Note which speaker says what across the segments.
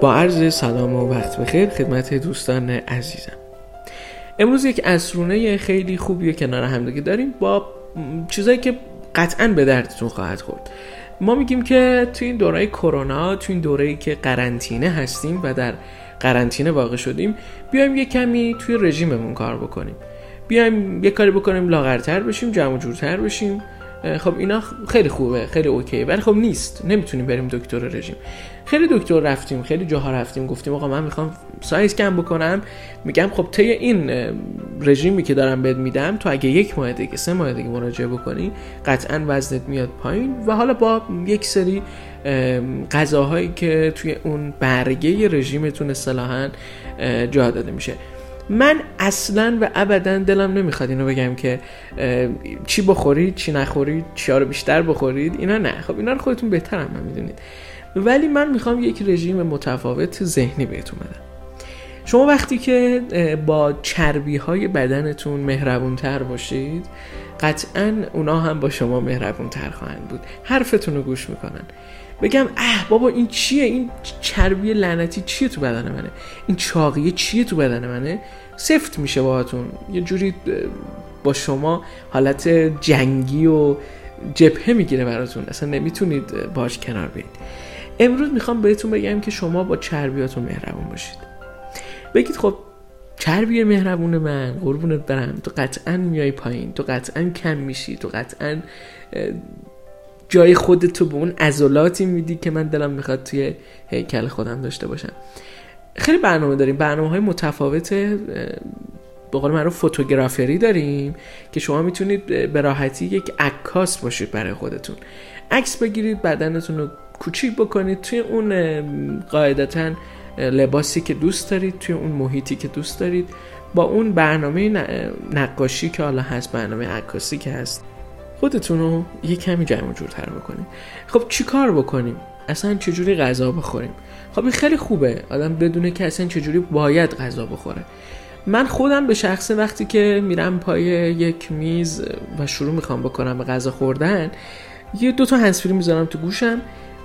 Speaker 1: با عرض سلام و وقت بخیر خدمت دوستان عزیزم. امروز یک اسرونه خیلی خوبی کنار همدیگه داریم با چیزایی که قطعا به دردتون خواهد خورد. ما میگیم که تو این دوره کرونا تو این دوره که قرنطینه هستیم و در قرنطینه واقع شدیم بیایم یه کمی توی رژیممون کار بکنیم. بیایم یه کاری بکنیم لاغرتر بشیم جمع جورتر بشیم. خب اینا خیلی خوبه خیلی اوکی ولی خب نیست. نمی‌تونیم بریم دکتر رژیم. خیلی دکتر رفتیم خیلی جاها رفتیم. گفتیم آقا من می‌خوام سایز کم بکنم. میگم خب طی این رژیمی که دارم بهت میدم تو اگه یک ماه دیگه سه ماه دیگه مراجعه بکنی قطعا وزنت میاد پایین. و حالا با یک سری غذاهایی که توی اون برگه رژیمتون اصطلاحا جا داده میشه. من اصلا و ابدا دلم نمی‌خواد اینو بگم که چی بخورید چی نخورید چی رو بیشتر بخورید اینا نه. خب اینا رو خودتون بهتر هم می‌دونید. ولی من می‌خوام یک رژیم متفاوت ذهنی بهتون بدم. شما وقتی که با چربی های بدنتون مهربون تر باشید قطعا اونا هم با شما مهربون تر خواهند بود. حرفتون رو گوش می‌کنن. بگم اه بابا این چیه؟ این چربی لعنتی چیه تو بدن منه؟ این چاقیه چیه تو بدن منه؟ سفت میشه باهاتون. یه جوری با شما حالت جنگی و جبهه می‌گیره براتون. اصلا نمی‌تونید باش کنار بید امروز می‌خوام بهتون بگم که شما با چربیاتون مهربون باشید. بگید خب چربی مهربون من قربونت برم. تو قطعا میای پایین تو قطعا کم میشی تو قطعا جای خودتو به اون عضلاتی میدی که من دلم می‌خواد توی هیکل خودم داشته باشم. خیلی برنامه داریم. برنامه های متفاوت به قول معروف فوتوگرافری داریم که شما می‌تونید به راحتی یک عکاس باشید برای خودتون. عکس بگیرید بدنتون رو کوچیک بکنید توی اون قاعدتا لباسی که دوست دارید توی اون محیطی که دوست دارید. با اون برنامه نقاشی که حالا هست برنامه عکاسی که هست خودتون رو یه کمی جمع جورتر بکنید خب چی کار بکنیم؟ اصلا چجوری غذا بخوریم؟ خب این خیلی خوبه. آدم بدونه که اصلا چجوری باید غذا بخوره. من خودم به شخص وقتی که میرم پای یک میز و شروع می‌خوام بکنم به غذا خوردن یه دو تا هنسفری می‌ذارم تو گوشم.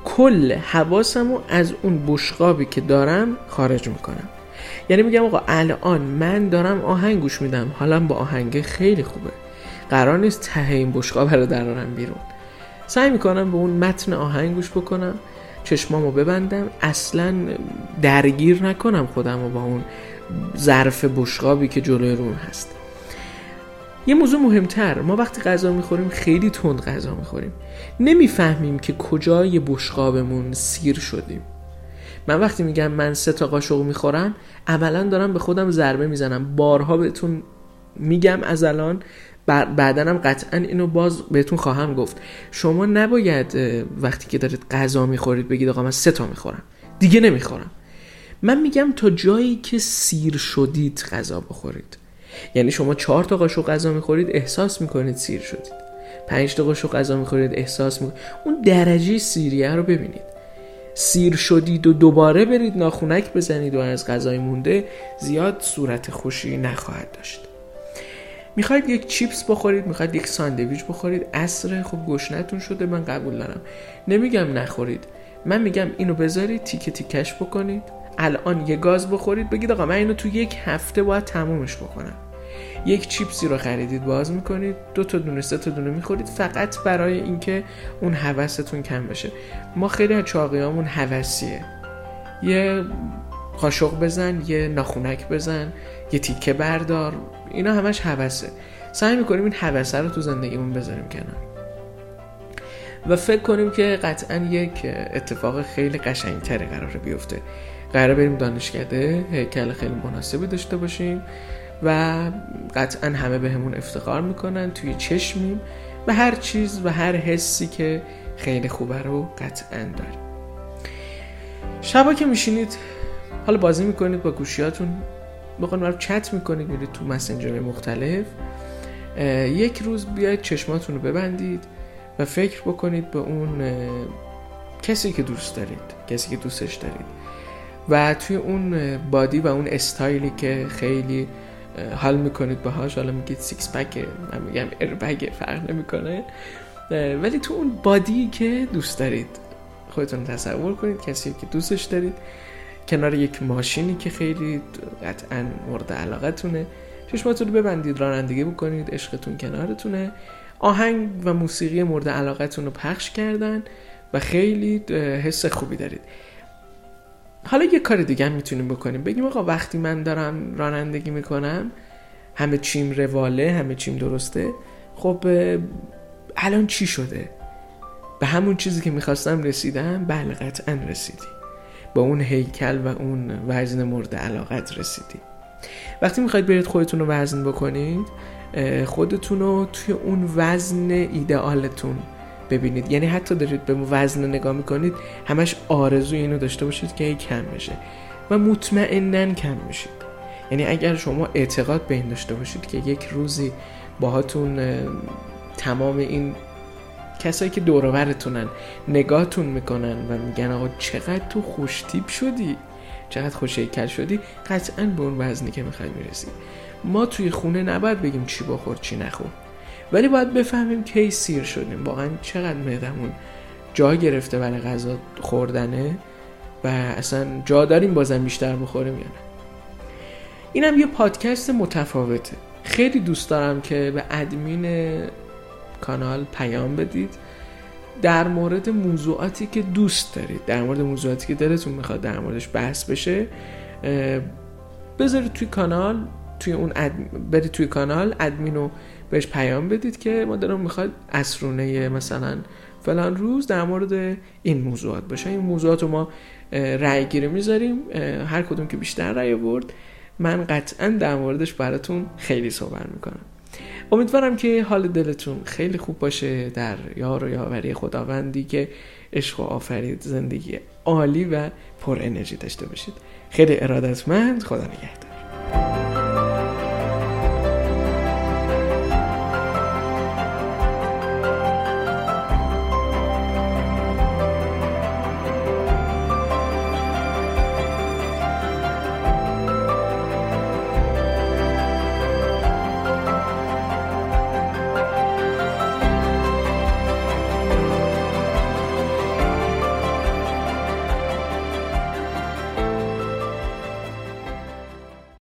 Speaker 1: کل حواسم رو از اون بشقابی که دارم خارج می‌کنم. یعنی میگم آقا الان من دارم آهنگ گوش میدم. حالا با آهنگ خیلی خوبه. قرار نیست ته این بشقاب رو درارم بیرون. سعی می‌کنم به اون متن آهنگ گوش بکنم چشمامو ببندم. اصلا درگیر نکنم خودم رو با اون ظرف بشقابی که جلوی روم هست. یه موضوع مهمتر. ما وقتی غذا می‌خوریم خیلی تند غذا می‌خوریم. نمی‌فهمیم که کجای بشقابمون سیر شدیم. من وقتی میگم من سه تا قاشق می‌خورم عملا دارم به خودم ضربه می‌زنم. بارها بهتون میگم از الان بعدنم قطعا اینو باز بهتون خواهم گفت. شما نباید وقتی که دارید غذا می‌خورید بگید آقا من سه تا می‌خورم. دیگه نمی‌خورم. من میگم تا جایی که سیر شدید غذا بخورید. یعنی شما چهار تا قاشق غذا می‌خورید احساس می‌کنید سیر شدید. پنج تا قاشق غذا می‌خورید احساس می‌کنید. اون درجه سیریه رو ببینید. سیر شدید و دوباره برید ناخونک بزنید و از غذای مونده زیاد صورت خوشی نخواهد داشت. می‌خواید یک چیپس بخورید می‌خواید یک ساندویچ بخورید. اصر خب گشنتون شده من قبول دارم. نمیگم نخورید. من میگم اینو بذارید تیکه تیکش بکنید. الان یه گاز بخورید بگید آقا من اینو تو یک هفته باید تمومش بکنم. یک چیپسی رو خریدید باز می‌کنید. دو تا دونه سه تا دونه می‌خورید. فقط برای اینکه اون هوستون کم بشه ما خیلی از چاقیامون هوسیه یه قاشق بزن یه ناخونک بزن یه تیکه بردار. اینا همش هوسه سعی می‌کنیم این هوسه رو تو زندگیمون بذاریم کنار. و فکر کنیم که قطعا یک اتفاق خیلی قشنگتری قراره بیفته. قرار بریم دانشکده هیکل خیلی مناسبی داشته باشیم و قطعا همه به همون افتخار می‌کنن توی چشمیم و هر چیز و هر حسی که خیلی خوبه رو قطعا داریم. شبا که میشینید حالا بازی می‌کنید با گوشیاتون. بخون چت می‌کنید میرید تو مسنجر مختلف. یک روز بیاید چشماتون رو ببندید و فکر بکنید به اون کسی که دوست دارید کسی که دوستش دارید. و توی اون body و اون استایلی که خیلی حال می‌کنید باهاش حالا میگید six pack ه من میگم airbag ه فرق نمی‌کنه. ولی تو اون body که دوست دارید خودتون تصور کنید کسی که دوستش دارید کنار یک ماشینی که خیلی قطعا مورد علاقتونه چشماتون رو ببندید رانندگی بکنید عشقتون کنارتونه. آهنگ و موسیقی مورد علاقتون رو پخش کردن و خیلی حس خوبی دارید. حالا یه کار دیگه هم می‌تونیم بکنیم. بگیم آقا وقتی من دارم رانندگی می‌کنم همه چیم رواله همه چیم درسته خب الان چی شده؟ به همون چیزی که می‌خواستم رسیدم بله قطعا رسیدی. با اون هیکل و اون وزن مورد علاقت رسیدی. وقتی می‌خواید برید خودتون رو وزن بکنید خودتون رو توی اون وزن ایدئالتون ببینید. یعنی حتی دارید به وزن نگاه می‌کنید همش آرزوی اینو داشته باشید که کم بشه و مطمئنا کم میشید. یعنی اگر شما اعتقاد به این داشته باشید که یک روزی باهاتون تمام این کسایی که دورورتونن نگاهتون می‌کنن و میگن آقا چقدر تو خوشتیب شدی چقدر خوشیکل شدی قطعا به اون وزنی که می‌خوای می‌رسی. ما توی خونه نباید بگیم چی بخور چی نخور. ولی باید بفهمیم کی سیر شدیم. واقعا چقدر معدمون جا گرفته برای غذا خوردنه و اصلا جا داریم بازم بیشتر بخوریم یا نه. اینم یه پادکست متفاوته. خیلی دوست دارم که به ادمین کانال پیام بدید. در مورد موضوعاتی که دوست دارید در مورد موضوعاتی که دلتون می‌خواد در موردش بحث بشه بذارید توی کانال توی اون برید توی کانال ادمینو بهش پیام بدید که ما دارم می‌خواد اسرونه مثلا فلان روز در مورد این موضوعات باشه. این موضوعات رو ما رأی گیری می‌ذاریم. هر کدوم که بیشتر رأی برد من قطعا در موردش براتون خیلی صحبت می‌کنم. امیدوارم که حال دلتون خیلی خوب باشه در یار و یاوری خداوندی که عشق و آفرید زندگی عالی و پر انرژی داشته باشید. خیلی ارادتمند خدا نگهدار.